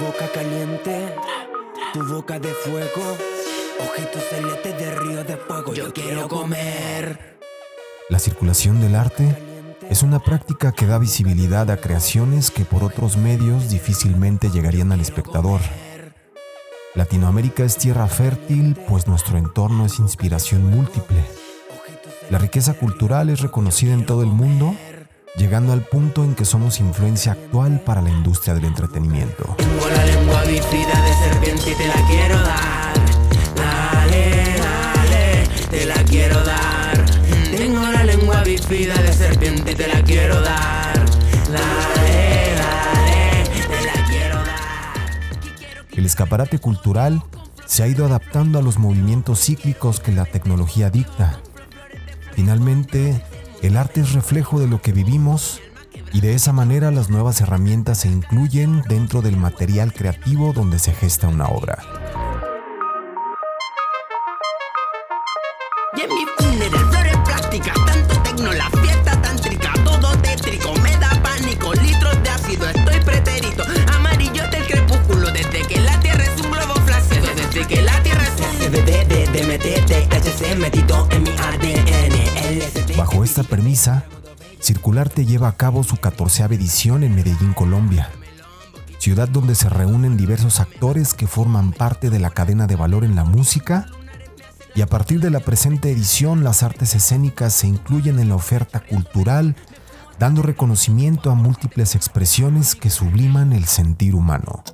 boca caliente, tu boca de fuego, ojitos de río de fuego. Yo quiero comer. La circulación del arte es una práctica que da visibilidad a creaciones que por otros medios difícilmente llegarían al espectador. Latinoamérica es tierra fértil, pues nuestro entorno es inspiración múltiple. La riqueza cultural es reconocida en todo el mundo, llegando al punto en que somos influencia actual para la industria del entretenimiento. Tengo la lengua bífida de serpiente y te la quiero dar. Dale, dale, te la quiero dar. Tengo la lengua bífida de serpiente y te la quiero dar. Dale, dale, te la quiero dar. El escaparate cultural se ha ido adaptando a los movimientos cíclicos que la tecnología dicta. Finalmente, el arte es reflejo de lo que vivimos y de esa manera las nuevas herramientas se incluyen dentro del material creativo donde se gesta una obra. Esta premisa, Circularte lleva a cabo su 14 edición en Medellín, Colombia, ciudad donde se reúnen diversos actores que forman parte de la cadena de valor en la música y a partir de la presente edición las artes escénicas se incluyen en la oferta cultural, dando reconocimiento a múltiples expresiones que subliman el sentir humano.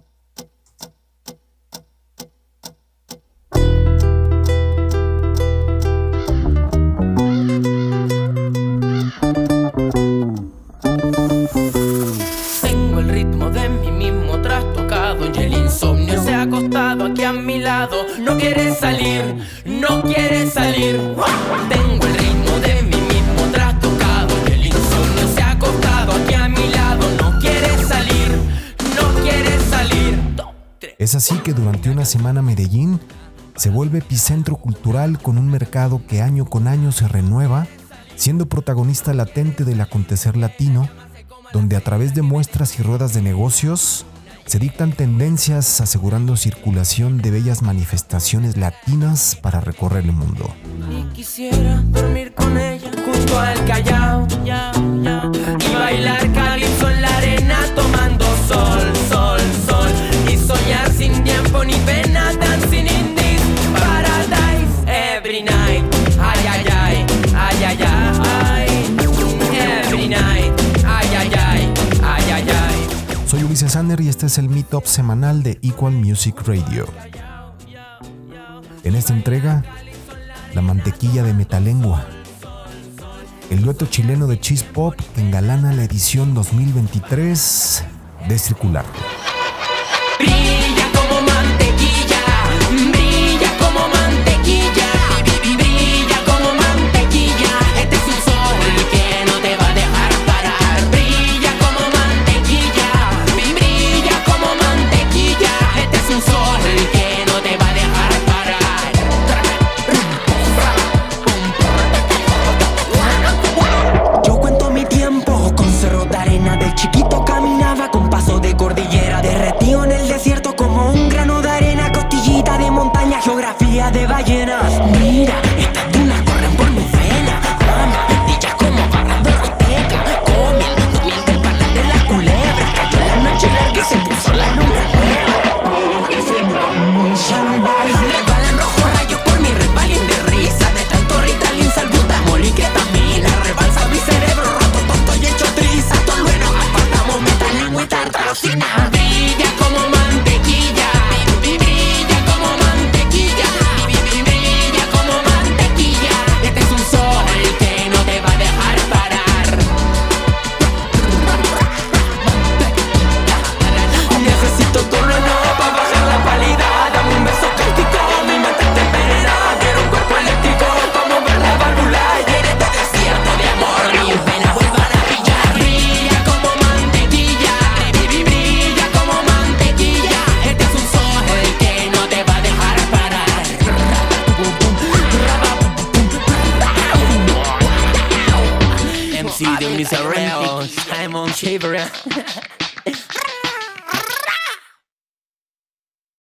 Acostado aquí a mi lado. No quiere salir, no quiere salir. Tengo el ritmo de mí mismo trastocado el insomnio se ha acostado aquí a mi lado. No quiere salir, no quiere salir. Es así que durante una semana Medellín se vuelve epicentro cultural con un mercado que año con año se renueva, siendo protagonista latente del acontecer latino, donde a través de muestras y ruedas de negocios se dictan tendencias asegurando circulación de bellas manifestaciones latinas para recorrer el mundo. Quisiera dormir con ella al Ulises Sanner y este es el Meetup semanal de Equal Music Radio. En esta entrega, la mantequilla de Metalengua, el dueto chileno de Cheese Pop que engalana la edición 2023 de Circular. vida see them is around. I'm on shaver.